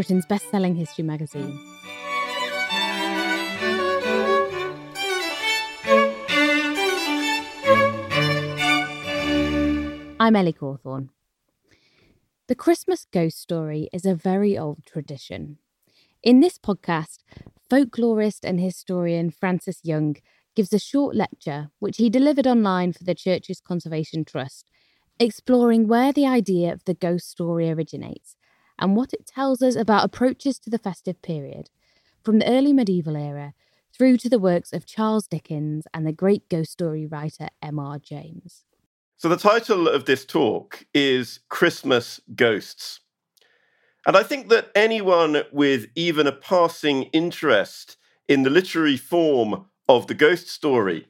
Britain's best selling history magazine. I'm Ellie Cawthorne. The Christmas ghost story is a very old tradition. In this podcast, folklorist and historian Francis Young gives a short lecture which he delivered online for the Churches Conservation Trust, exploring where the idea of the ghost story originates and what it tells us about approaches to the festive period, from the early medieval era through to the works of Charles Dickens and the great ghost story writer M.R. James. So, the title of this talk is Christmas Ghosts. And I think that anyone with even a passing interest in the literary form of the ghost story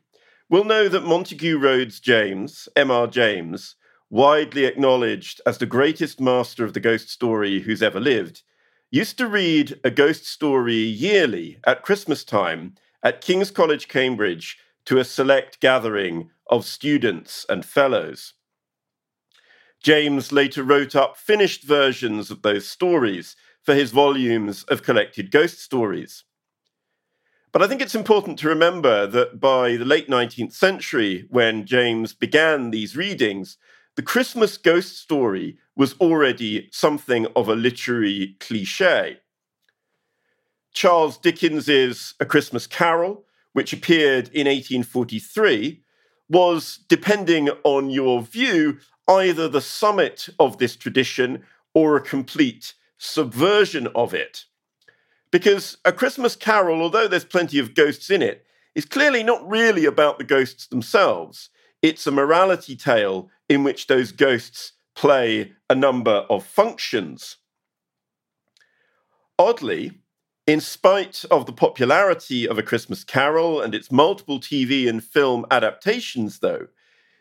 will know that Montague Rhodes James, M.R. James, widely acknowledged as the greatest master of the ghost story who's ever lived, used to read a ghost story yearly at Christmas time at King's College, Cambridge, to a select gathering of students and fellows. James later wrote up finished versions of those stories for his volumes of collected ghost stories. But I think it's important to remember that by the late 19th century, when James began these readings, the Christmas ghost story was already something of a literary cliche. Charles Dickens's A Christmas Carol, which appeared in 1843, was, depending on your view, either the summit of this tradition or a complete subversion of it. Because A Christmas Carol, although there's plenty of ghosts in it, is clearly not really about the ghosts themselves. It's a morality tale in which those ghosts play a number of functions. Oddly, in spite of the popularity of A Christmas Carol and its multiple TV and film adaptations, though,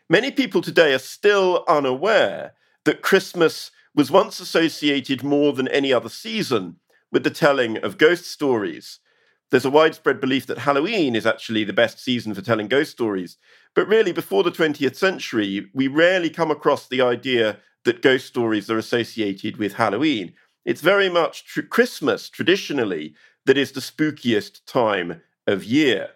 many people today are still unaware that Christmas was once associated more than any other season with the telling of ghost stories. There's a widespread belief that Halloween is actually the best season for telling ghost stories. But really, before the 20th century, we rarely come across the idea that ghost stories are associated with Halloween. It's very much tr- Christmas, traditionally, that is the spookiest time of year.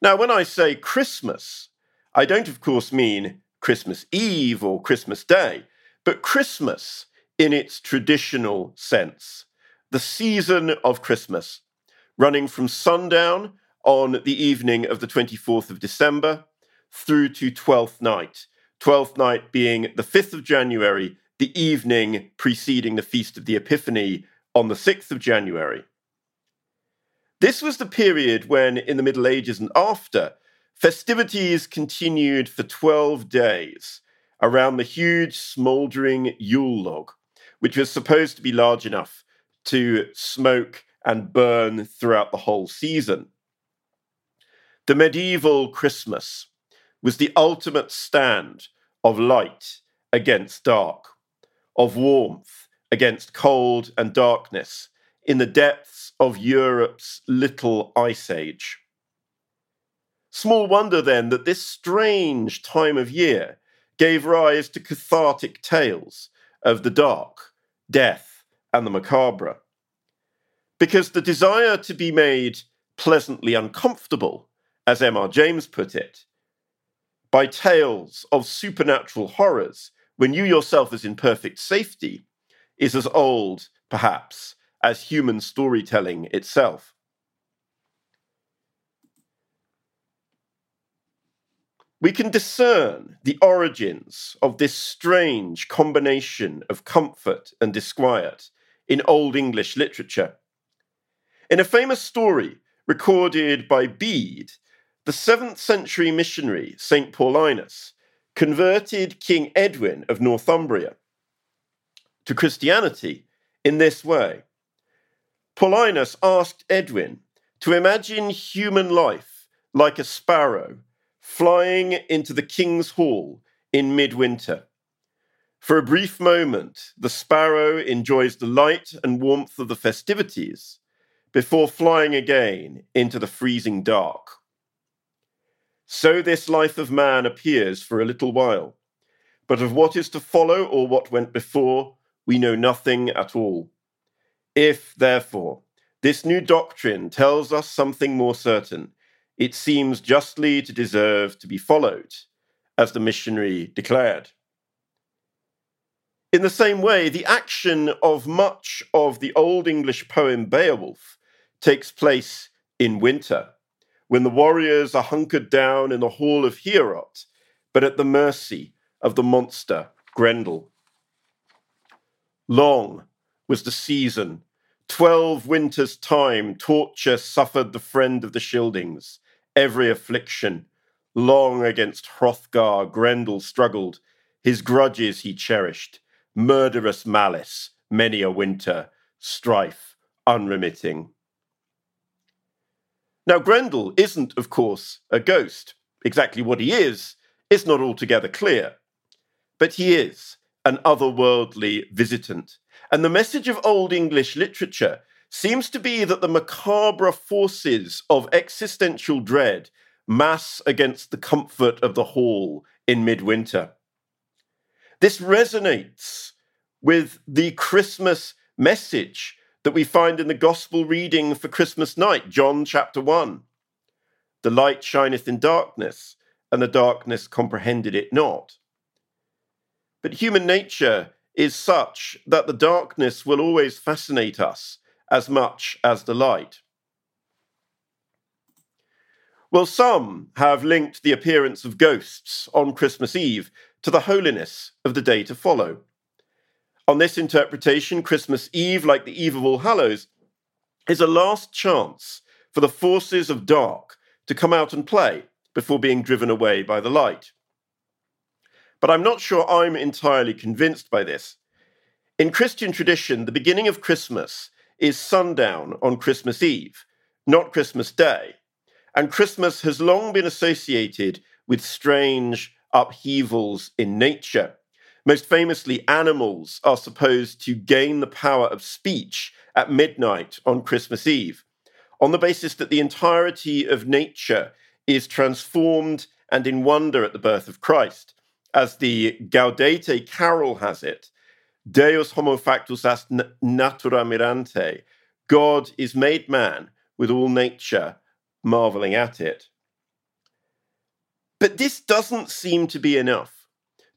Now, when I say Christmas, I don't, of course, mean Christmas Eve or Christmas Day, but Christmas in its traditional sense, the season of Christmas, running from sundown on the evening of the 24th of December through to Twelfth Night, Twelfth Night being the 5th of January, the evening preceding the Feast of the Epiphany on the 6th of January. This was the period when, in the Middle Ages and after, festivities continued for 12 days around the huge smouldering Yule log, which was supposed to be large enough to smoke and burn throughout the whole season. The medieval Christmas was the ultimate stand of light against dark, of warmth against cold and darkness in the depths of Europe's little ice age. Small wonder then that this strange time of year gave rise to cathartic tales of the dark, death, and the macabre. Because the desire to be made pleasantly uncomfortable, as M.R. James put it, by tales of supernatural horrors when you yourself is in perfect safety is as old, perhaps, as human storytelling itself. We can discern the origins of this strange combination of comfort and disquiet in Old English literature. In a famous story recorded by Bede, the 7th century missionary St. Paulinus converted King Edwin of Northumbria to Christianity in this way. Paulinus asked Edwin to imagine human life like a sparrow flying into the king's hall in midwinter. For a brief moment, the sparrow enjoys the light and warmth of the festivities before flying again into the freezing dark. So this life of man appears for a little while, but of what is to follow or what went before, we know nothing at all. If, therefore, this new doctrine tells us something more certain, it seems justly to deserve to be followed, as the missionary declared. In the same way, the action of much of the Old English poem Beowulf takes place in winter, when the warriors are hunkered down in the hall of Heorot, but at the mercy of the monster Grendel. Long was the season. Twelve winters' time, torture suffered the friend of the Scyldings, every affliction. Long against Hrothgar, Grendel struggled, his grudges he cherished murderous malice, many a winter, strife unremitting. Now, Grendel isn't, of course, a ghost. Exactly what he is is not altogether clear. But he is an otherworldly visitant. And the message of Old English literature seems to be that the macabre forces of existential dread mass against the comfort of the hall in midwinter. This resonates with the Christmas message that we find in the gospel reading for Christmas night, John chapter 1. The light shineth in darkness, and the darkness comprehended it not. But human nature is such that the darkness will always fascinate us as much as the light. Well, some have linked the appearance of ghosts on Christmas Eve to the holiness of the day to follow. On this interpretation, Christmas Eve, like the Eve of All Hallows, is a last chance for the forces of dark to come out and play before being driven away by the light. But I'm not sure I'm entirely convinced by this. In Christian tradition, the beginning of Christmas is sundown on Christmas Eve, not Christmas Day. And Christmas has long been associated with strange upheavals in nature. Most famously, animals are supposed to gain the power of speech at midnight on Christmas Eve, on the basis that the entirety of nature is transformed and in wonder at the birth of Christ. As the Gaudete carol has it, Deus homo factus est natura mirante, God is made man with all nature marveling at it. But this doesn't seem to be enough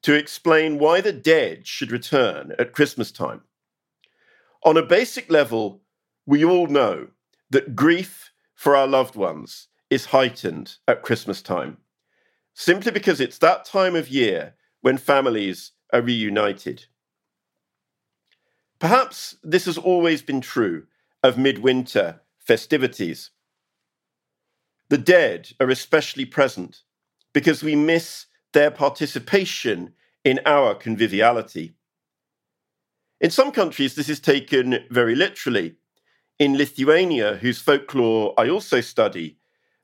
to explain why the dead should return at Christmas time. On a basic level, we all know that grief for our loved ones is heightened at Christmas time, simply because it's that time of year when families are reunited. Perhaps this has always been true of midwinter festivities. The dead are especially present because we miss their participation in our conviviality. In some countries, this is taken very literally. In Lithuania, whose folklore I also study,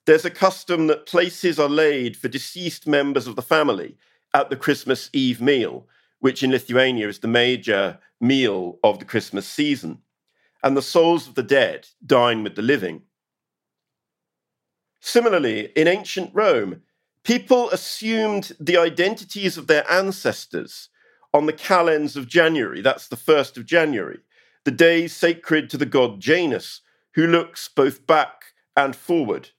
there's a custom that places are laid for deceased members of the family at the Christmas Eve meal, which in Lithuania is the major meal of the Christmas season. And the souls of the dead dine with the living. Similarly, in ancient Rome, People assumed the identities of their ancestors on the calends of January. That's the 1st of January, the day sacred to the god Janus, who looks both back and forward.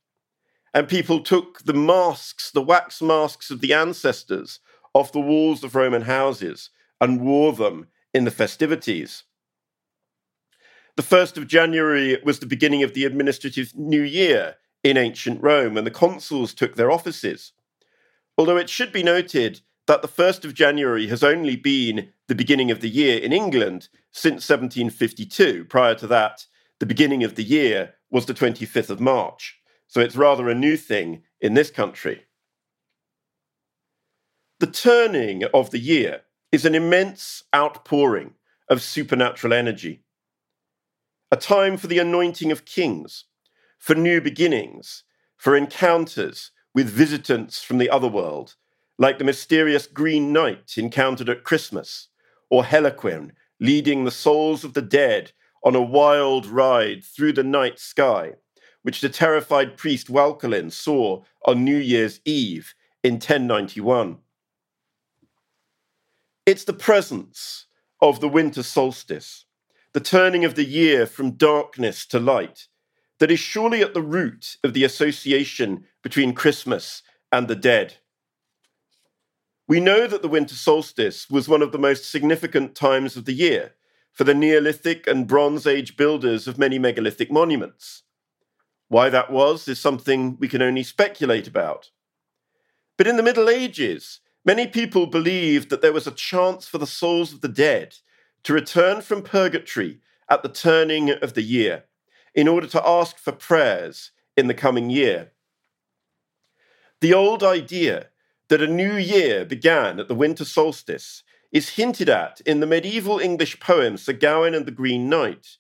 And people took the masks, the wax masks of the ancestors, off the walls of Roman houses and wore them in the festivities. The 1st of January was the beginning of the administrative new year in ancient Rome when the consuls took their offices. Although it should be noted that the 1st of January has only been the beginning of the year in England since 1752. Prior to that, the beginning of the year was the 25th of March. So it's rather a new thing in this country. The turning of the year is an immense outpouring of supernatural energy. a time for the anointing of kings, for new beginnings, for encounters with visitants from the other world, like the mysterious Green Knight encountered at Christmas, or Hellequin leading the souls of the dead on a wild ride through the night sky, which the terrified priest Walchelin saw on New Year's Eve in 1091. It's the presence of the winter solstice, the turning of the year from darkness to light, that is surely at the root of the association between Christmas and the dead. We know that the winter solstice was one of the most significant times of the year for the Neolithic and Bronze Age builders of many megalithic monuments. Why that was is something we can only speculate about. But in the Middle Ages, many people believed that there was a chance for the souls of the dead to return from purgatory at the turning of the year in order to ask for prayers in the coming year. The old idea that a new year began at the winter solstice is hinted at in the medieval English poem Sir Gawain and the Green Knight,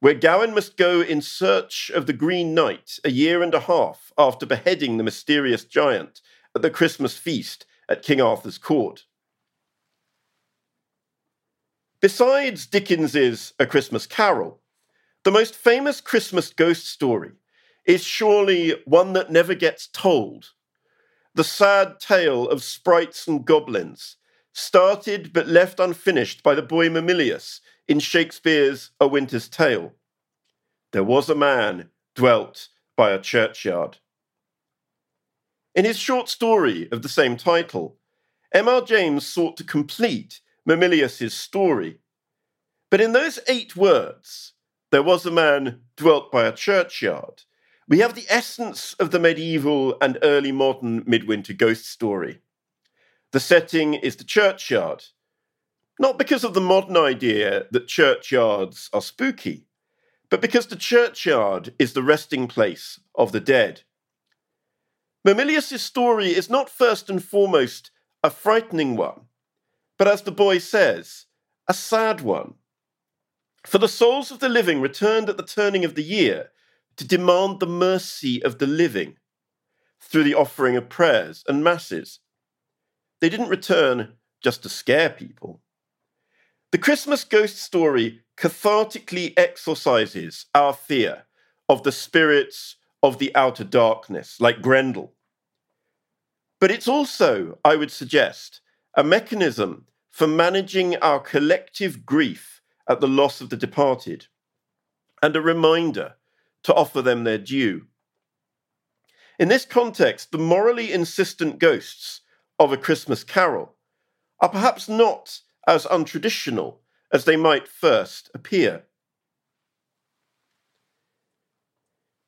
where Gawain must go in search of the Green Knight a year and a half after beheading the mysterious giant at the Christmas feast at King Arthur's court. Besides Dickens's A Christmas Carol, the most famous Christmas ghost story is surely one that never gets told. The sad tale of sprites and goblins, started but left unfinished by the boy Mamillius in Shakespeare's A Winter's Tale. There was a man dwelt by a churchyard. In his short story of the same title, M.R. James sought to complete Mamillius's story. But in those eight words, there was a man dwelt by a churchyard, we have the essence of the medieval and early modern midwinter ghost story. The setting is the churchyard, not because of the modern idea that churchyards are spooky, but because the churchyard is the resting place of the dead. Mamillius' story is not first and foremost a frightening one, but as the boy says, a sad one. For the souls of the living returned at the turning of the year to demand the mercy of the living through the offering of prayers and masses. They didn't return just to scare people. The Christmas ghost story cathartically exorcises our fear of the spirits of the outer darkness, like Grendel. But it's also, I would suggest, a mechanism for managing our collective grief at the loss of the departed, and a reminder to offer them their due. In this context, the morally insistent ghosts of A Christmas Carol are perhaps not as untraditional as they might first appear.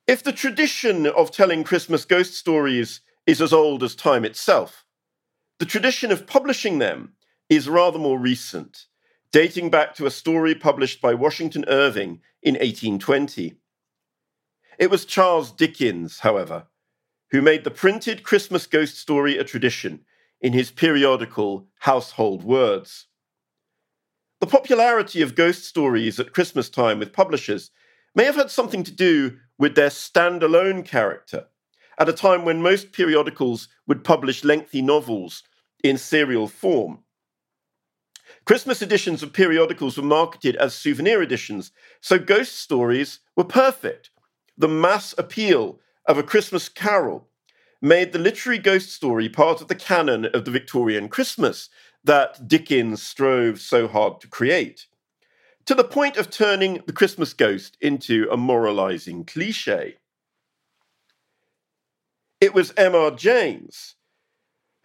If the tradition of telling Christmas ghost stories is as old as time itself, the tradition of publishing them is rather more recent, dating back to a story published by Washington Irving in 1820. It was Charles Dickens, however, who made the printed Christmas ghost story a tradition in his periodical Household Words. The popularity of ghost stories at Christmas time with publishers may have had something to do with their standalone character, at a time when most periodicals would publish lengthy novels in serial form. Christmas editions of periodicals were marketed as souvenir editions, so ghost stories were perfect the mass appeal of A Christmas Carol made the literary ghost story part of the canon of the Victorian Christmas that Dickens strove so hard to create, to the point of turning the Christmas ghost into a moralizing cliche. It was M.R. James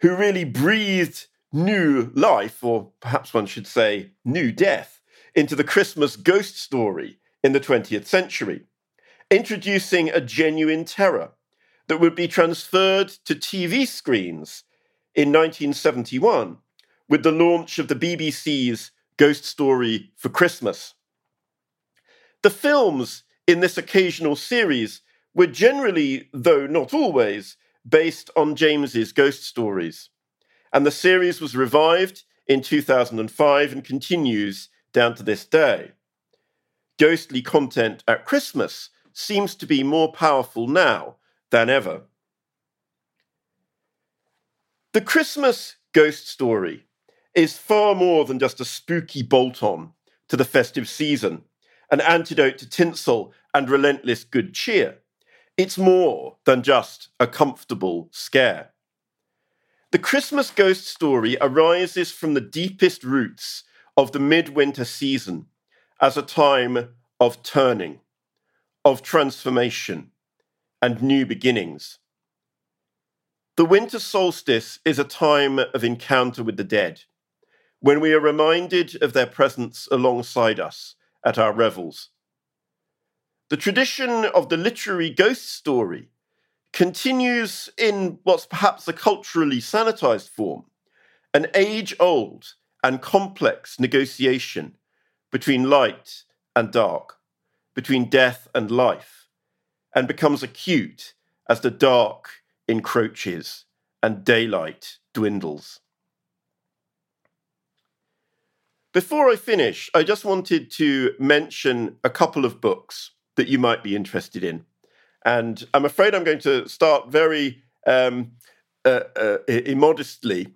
who really breathed new life, or perhaps one should say new death, into the Christmas ghost story in the 20th century introducing a genuine terror that would be transferred to TV screens in 1971 with the launch of the BBC's Ghost Story for Christmas. The films in this occasional series were generally, though not always, based on James's ghost stories. And the series was revived in 2005 and continues down to this day. ghostly content at Christmas seems to be more powerful now than ever. The Christmas ghost story is far more than just a spooky bolt on to the festive season, an antidote to tinsel and relentless good cheer. It's more than just a comfortable scare. The Christmas ghost story arises from the deepest roots of the midwinter season as a time of turning, of transformation, and new beginnings. The winter solstice is a time of encounter with the dead, when we are reminded of their presence alongside us at our revels. The tradition of the literary ghost story continues in what's perhaps a culturally sanitized form, an age old and complex negotiation between light and dark, between death and life, and becomes acute as the dark encroaches and daylight dwindles. Before I finish, I just wanted to mention a couple of books that you might be interested in. And I'm afraid I'm going to start very um, uh, uh, immodestly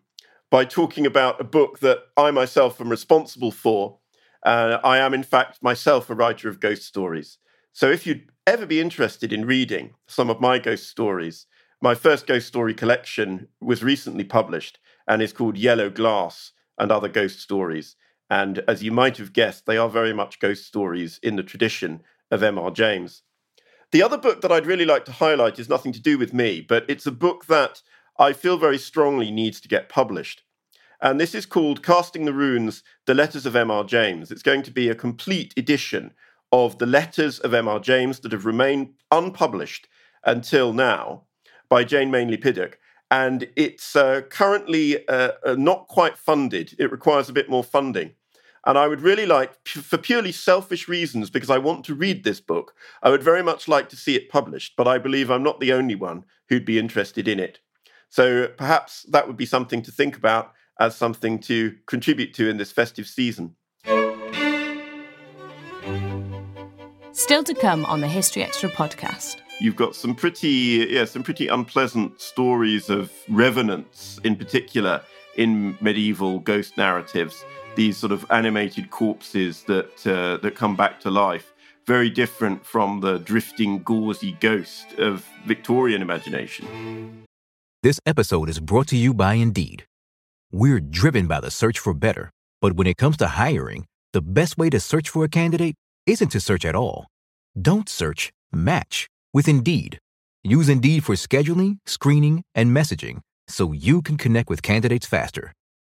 by talking about a book that I myself am responsible for. Uh, I am, in fact, myself a writer of ghost stories. So if you'd ever be interested in reading some of my ghost stories, my first ghost story collection was recently published and is called Yellow Glass and Other Ghost Stories. And as you might have guessed, they are very much ghost stories in the tradition of M.R. James. The other book that I'd really like to highlight is nothing to do with me, but it's a book that I feel very strongly needs to get published. And this is called Casting the Runes The Letters of M.R. James. It's going to be a complete edition of the letters of M.R. James that have remained unpublished until now by Jane Mainley Piddock. And it's uh, currently uh, uh, not quite funded. It requires a bit more funding. And I would really like, for purely selfish reasons, because I want to read this book, I would very much like to see it published, but I believe I'm not the only one who'd be interested in it. So perhaps that would be something to think about as something to contribute to in this festive season. Still to come on the History Extra podcast you've got some pretty yeah some pretty unpleasant stories of revenants in particular in medieval ghost narratives these sort of animated corpses that uh, that come back to life very different from the drifting gauzy ghost of victorian imagination this episode is brought to you by indeed we're driven by the search for better but when it comes to hiring the best way to search for a candidate isn't to search at all don't search match with Indeed. Use Indeed for scheduling, screening, and messaging so you can connect with candidates faster.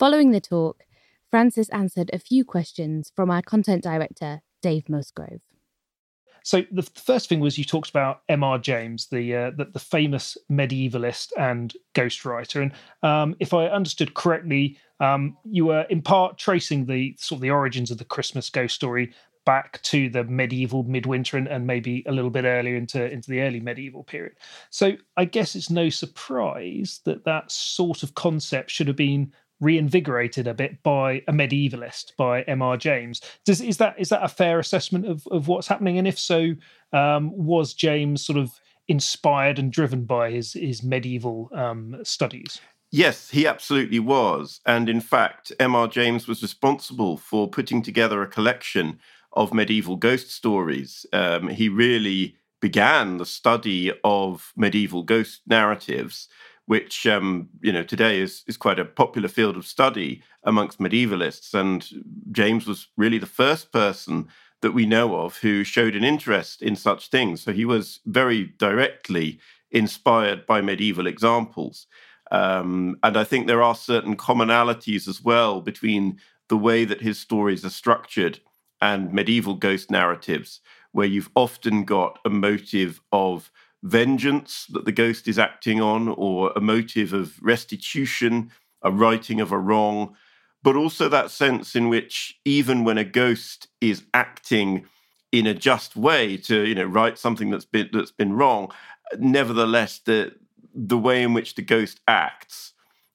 Following the talk, Francis answered a few questions from our content director, Dave Musgrove. So the first thing was you talked about M.R. James, the, uh, the, the famous medievalist and ghostwriter, and um, if I understood correctly, um, you were in part tracing the sort of the origins of the Christmas ghost story back to the medieval midwinter and, and maybe a little bit earlier into into the early medieval period. So I guess it's no surprise that that sort of concept should have been reinvigorated a bit by a medievalist by M.R. James. Does is that is that a fair assessment of, of what's happening? And if so, um, was James sort of inspired and driven by his his medieval um, studies? Yes, he absolutely was. And in fact, M.R. James was responsible for putting together a collection of medieval ghost stories. Um, he really began the study of medieval ghost narratives which um, you know today is is quite a popular field of study amongst medievalists. And James was really the first person that we know of who showed an interest in such things. So he was very directly inspired by medieval examples. Um, and I think there are certain commonalities as well between the way that his stories are structured and medieval ghost narratives, where you've often got a motive of vengeance that the ghost is acting on, or a motive of restitution, a righting of a wrong, but also that sense in which even when a ghost is acting in a just way to you know right something that's been that's been wrong, nevertheless the the way in which the ghost acts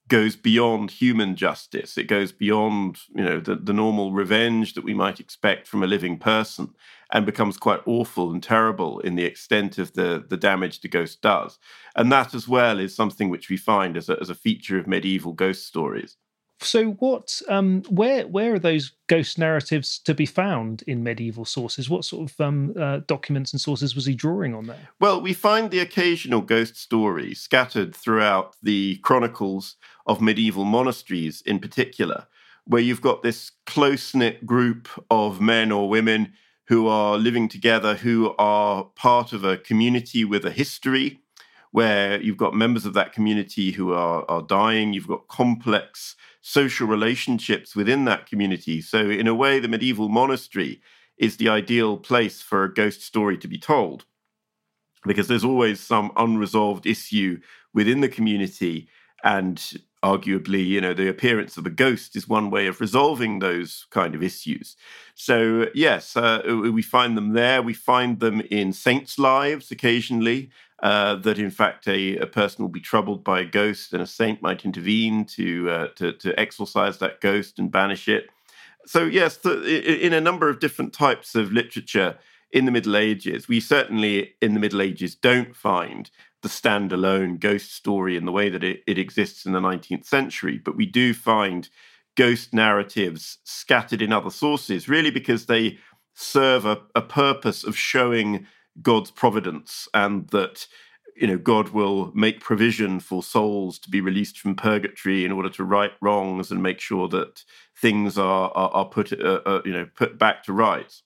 goes beyond human justice. It goes beyond, you know, the, the normal revenge that we might expect from a living person and becomes quite awful and terrible in the extent of the, the damage the ghost does. And that as well is something which we find as a, as a feature of medieval ghost stories. So, what, um, where, where are those ghost narratives to be found in medieval sources? What sort of um, uh, documents and sources was he drawing on there? Well, we find the occasional ghost story scattered throughout the chronicles of medieval monasteries, in particular, where you've got this close knit group of men or women who are living together, who are part of a community with a history where you've got members of that community who are, are dying, you've got complex social relationships within that community. So, in a way, the medieval monastery is the ideal place for a ghost story to be told because there's always some unresolved issue within the community and arguably, you know, the appearance of a ghost is one way of resolving those kind of issues. So, yes, uh, we find them there. We find them in saints' lives occasionally. Uh, that in fact a, a, person will be troubled by a ghost and a saint might intervene to uh, to, to exorcise that ghost and banish it. So yes, in a number of different types of literature in the Middle Ages, we certainly in the Middle Ages don't find the standalone ghost story in the way that it, it exists in the 19th century, but we do find ghost narratives scattered in other sources, really because they serve a, a purpose of showing God's providence and that you know God will make provision for souls to be released from purgatory in order to right wrongs and make sure that things are are, are put uh, uh, you know put back to rights.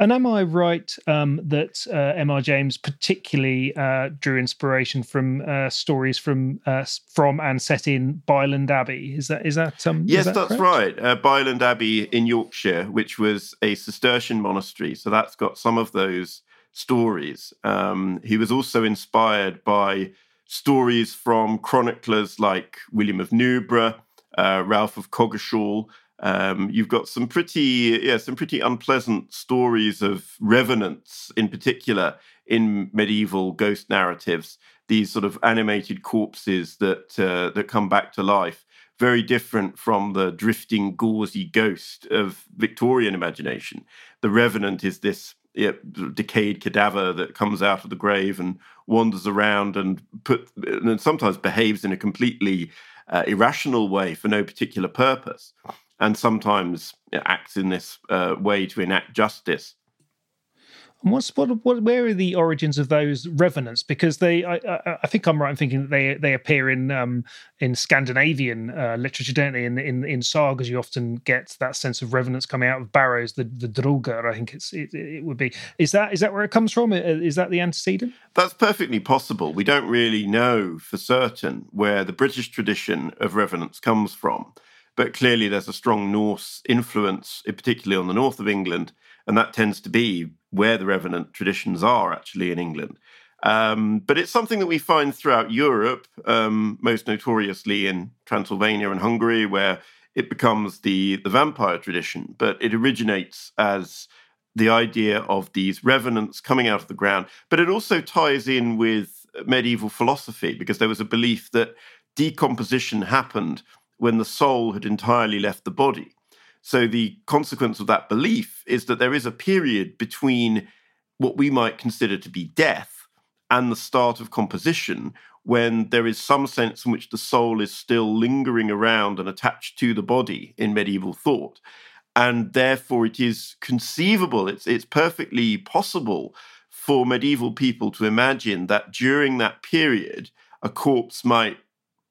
And am I right um, that uh, M.R. James particularly uh, drew inspiration from uh, stories from uh, from and set in Byland Abbey? Is that is that um, yes, that that's correct? right. Uh, Byland Abbey in Yorkshire, which was a Cistercian monastery, so that's got some of those stories. Um, he was also inspired by stories from chroniclers like William of Newburgh, uh, Ralph of Coggeshall. Um, you've got some pretty, yeah, some pretty unpleasant stories of revenants, in particular, in medieval ghost narratives. These sort of animated corpses that uh, that come back to life, very different from the drifting, gauzy ghost of Victorian imagination. The revenant is this decayed cadaver that comes out of the grave and wanders around and put and sometimes behaves in a completely uh, irrational way for no particular purpose and sometimes acts in this uh, way to enact justice. And what's what, what where are the origins of those revenants? Because they, I, I, I think I'm right in thinking that they they appear in um, in Scandinavian uh, literature, don't they? In, in in sagas, you often get that sense of revenants coming out of barrows, the the draugar. I think it's it, it would be. Is that is that where it comes from? Is that the antecedent? That's perfectly possible. We don't really know for certain where the British tradition of revenants comes from. But clearly, there's a strong Norse influence, particularly on the north of England, and that tends to be where the revenant traditions are actually in England. Um, but it's something that we find throughout Europe, um, most notoriously in Transylvania and Hungary, where it becomes the, the vampire tradition. But it originates as the idea of these revenants coming out of the ground, but it also ties in with medieval philosophy because there was a belief that decomposition happened when the soul had entirely left the body. So the consequence of that belief is that there is a period between what we might consider to be death and the start of composition when there is some sense in which the soul is still lingering around and attached to the body in medieval thought. And therefore, it is conceivable, it's, it's perfectly possible for medieval people to imagine that during that period, a corpse might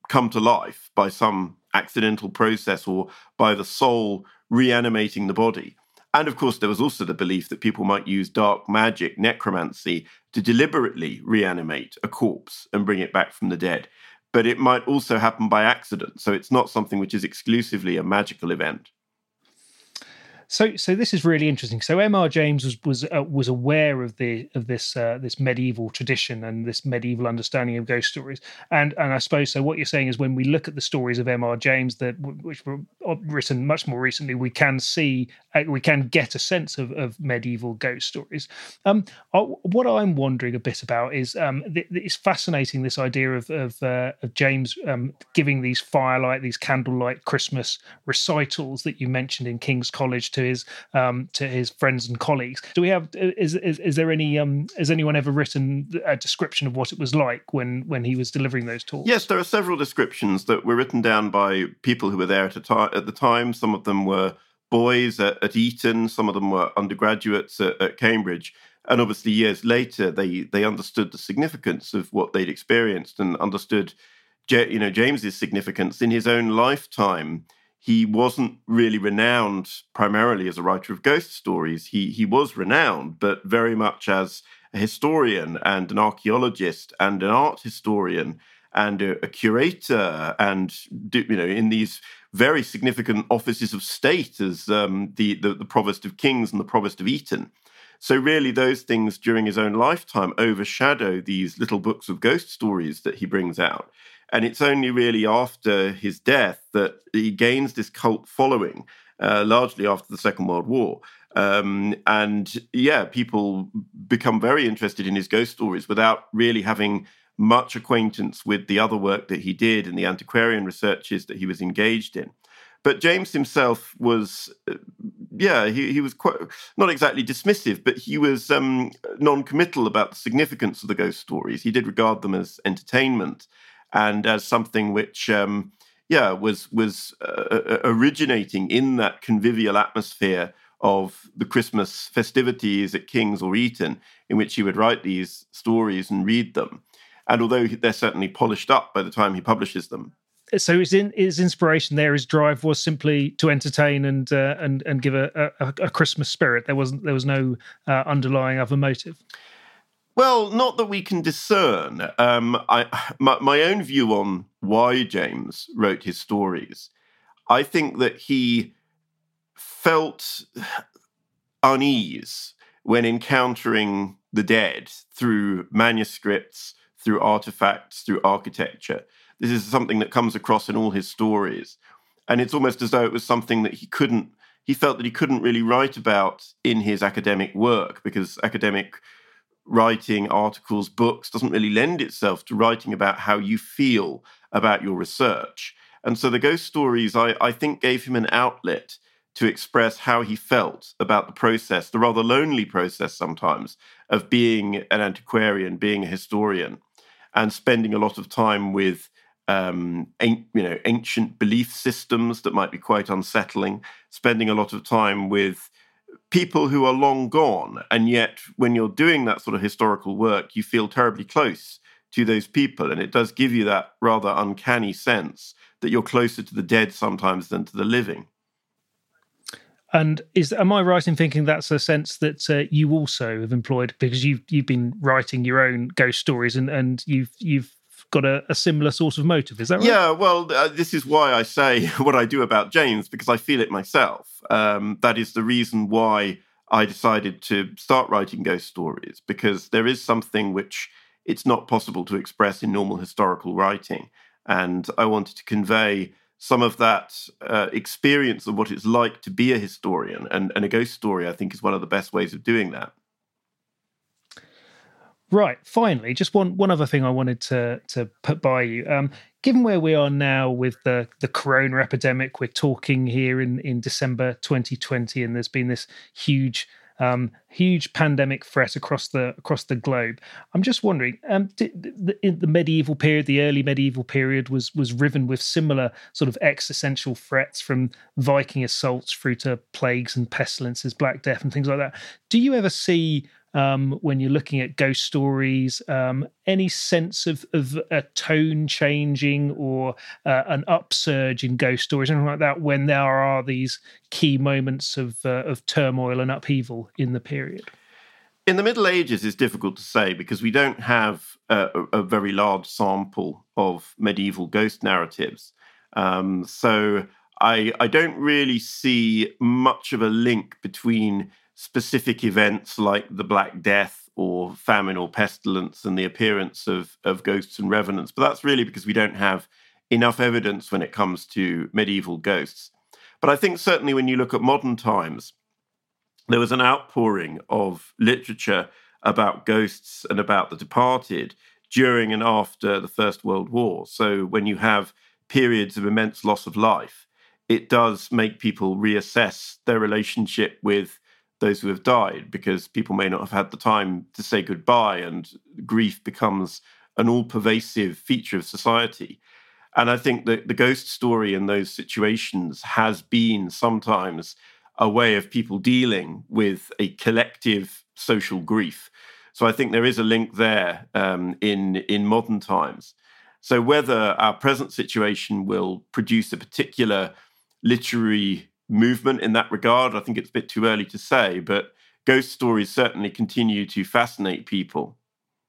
come to life by some accidental process or by the soul reanimating the body. And of course, there was also the belief that people might use dark magic, necromancy, to deliberately reanimate a corpse and bring it back from the dead. But it might also happen by accident. So it's not something which is exclusively a magical event. So, so this is really interesting. So, M.R. James was was uh, was aware of the of this uh, this medieval tradition and this medieval understanding of ghost stories, and and I suppose so. What you're saying is when we look at the stories of M.R. James that which were uh, written much more recently, we can see uh, we can get a sense of, of medieval ghost stories. Um, uh, what I'm wondering a bit about is um, th- it's fascinating this idea of of, uh, of James um, giving these firelight, these candlelight Christmas recitals that you mentioned in King's College to his um, to his friends and colleagues. Do we have is is, is there any um, has anyone ever written a description of what it was like when when he was delivering those talks? Yes, there are several descriptions that were written down by people who were there at a time at the time. Some of them were boys at, at Eton, some of them were undergraduates at, at Cambridge and obviously years later they they understood the significance of what they'd experienced and understood you know james's significance in his own lifetime he wasn't really renowned primarily as a writer of ghost stories. He he was renowned, but very much as a historian and an archaeologist and an art historian and a, a curator and you know in these very significant offices of state as um, the, the the provost of Kings and the provost of Eton. So really, those things during his own lifetime overshadow these little books of ghost stories that he brings out. And it's only really after his death that he gains this cult following, uh, largely after the Second World War. Um, and yeah, people become very interested in his ghost stories without really having much acquaintance with the other work that he did and the antiquarian researches that he was engaged in. But James himself was, uh, yeah, he, he was quite not exactly dismissive, but he was um, non-committal about the significance of the ghost stories. He did regard them as entertainment, and as something which, um, yeah, was was uh, uh, originating in that convivial atmosphere of the Christmas festivities at King's or Eton, in which he would write these stories and read them. And although they're certainly polished up by the time he publishes them, so his in, his inspiration there, his drive was simply to entertain and uh, and and give a, a, a, Christmas spirit. There wasn't there was no uh, underlying other motive. Well, not that we can discern. Um, I, my, my own view on why James wrote his stories, I think that he felt unease when encountering the dead through manuscripts, through artifacts, through architecture. This is something that comes across in all his stories. And it's almost as though it was something that he couldn't, he felt that he couldn't really write about in his academic work because academic writing articles, books doesn't really lend itself to writing about how you feel about your research. And so the ghost stories, I, I think, gave him an outlet to express how he felt about the process, the rather lonely process sometimes of being an antiquarian, being a historian, and spending a lot of time with um, you know ancient belief systems that might be quite unsettling, spending a lot of time with people who are long gone. And yet, when you're doing that sort of historical work, you feel terribly close to those people. And it does give you that rather uncanny sense that you're closer to the dead sometimes than to the living. And is am I right in thinking that's a sense that uh, you also have employed because you've you've been writing your own ghost stories and, and you've you've got a, a similar sort of motive. Is that right? Yeah, well, uh, this is why I say what I do about James because I feel it myself. Um, that is the reason why I decided to start writing ghost stories because there is something which it's not possible to express in normal historical writing. And I wanted to convey some of that uh, experience of what it's like to be a historian. And, and a ghost story, I think, is one of the best ways of doing that. Right. Finally, just one one other thing I wanted to to put by you. Um, given where we are now with the the corona epidemic, we're talking here in in December 2020, and there's been this huge um, huge pandemic threat across the across the globe. I'm just wondering, um, the, in the medieval period, the early medieval period was was riven with similar sort of existential threats from Viking assaults through to plagues and pestilences, Black Death, and things like that. Do you ever see um, when you're looking at ghost stories, um, any sense of, of a tone changing or uh, an upsurge in ghost stories, anything like that, when there are these key moments of, uh, of turmoil and upheaval in the period? In the Middle Ages, it's difficult to say because we don't have a, a very large sample of medieval ghost narratives. Um, so I, I don't really see much of a link between specific events like the Black Death or famine or pestilence and the appearance of, of ghosts and revenants. But that's really because we don't have enough evidence when it comes to medieval ghosts. But I think certainly when you look at modern times, there was an outpouring of literature about ghosts and about the departed during and after the First World War. So when you have periods of immense loss of life, it does make people reassess their relationship with those who have died because people may not have had the time to say goodbye and grief becomes an all pervasive feature of society. And I think that the ghost story in those situations has been sometimes a way of people dealing with a collective social grief. So I think there is a link there um, in in modern times. So whether our present situation will produce a particular literary movement in that regard. I think it's a bit too early to say, but ghost stories certainly continue to fascinate people.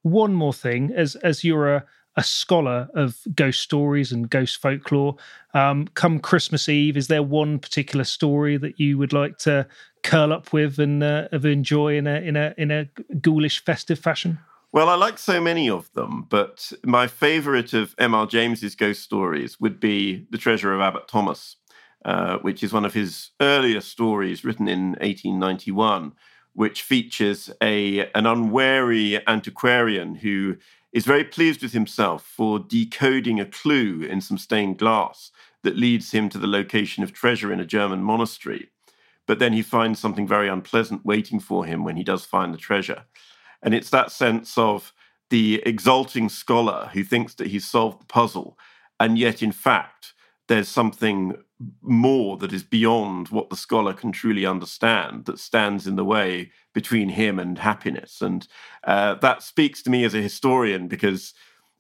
One more thing, as as you're a, a scholar of ghost stories and ghost folklore, um, come Christmas Eve, is there one particular story that you would like to curl up with and uh, of enjoy in a in a in a ghoulish festive fashion? Well, I like so many of them, but my favourite of M.R. James's ghost stories would be The Treasure of Abbot Thomas. Uh, which is one of his earlier stories written in 1891, which features a, an unwary antiquarian who is very pleased with himself for decoding a clue in some stained glass that leads him to the location of treasure in a German monastery. But then he finds something very unpleasant waiting for him when he does find the treasure. And it's that sense of the exulting scholar who thinks that he's solved the puzzle, and yet, in fact, there's something more that is beyond what the scholar can truly understand that stands in the way between him and happiness. And uh, that speaks to me as a historian because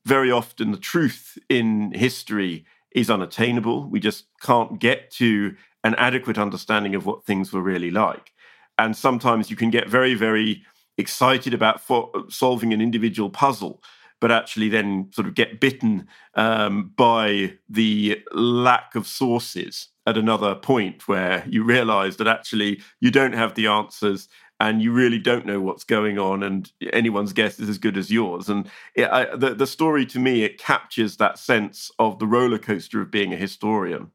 very often the truth in history is unattainable. We just can't get to an adequate understanding of what things were really like. And sometimes you can get very, very excited about solving an individual puzzle but actually then sort of get bitten um, by the lack of sources at another point where you realize that actually you don't have the answers and you really don't know what's going on and anyone's guess is as good as yours. And it, I, the, the story to me it captures that sense of the roller coaster of being a historian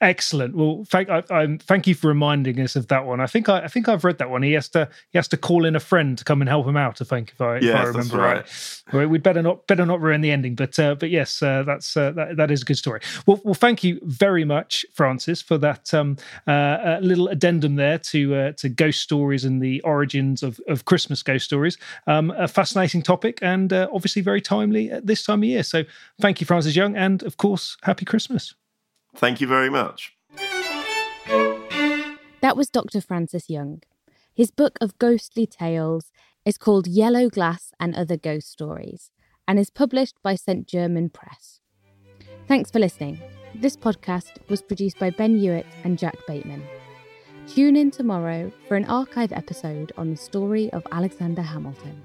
Excellent. Well, thank I, I, thank you for reminding us of that one. I think I, I, think I've read that one. He has to he has to call in a friend to come and help him out. I think if I, yes, if I remember right. right. We'd better not better not ruin the ending. But uh, but yes, uh, that's uh, that, that is a good story. Well, well, thank you very much, Francis, for that um, uh, little addendum there to uh, to ghost stories and the origins of of Christmas ghost stories. Um, a fascinating topic and uh, obviously very timely at this time of year. So thank you, Francis Young, and of course, happy Christmas. Thank you very much. That was Dr. Francis Young. His book of ghostly tales is called Yellow Glass and Other Ghost Stories and is published by St. German Press. Thanks for listening. This podcast was produced by Ben Hewitt and Jack Bateman. Tune in tomorrow for an archive episode on the story of Alexander Hamilton.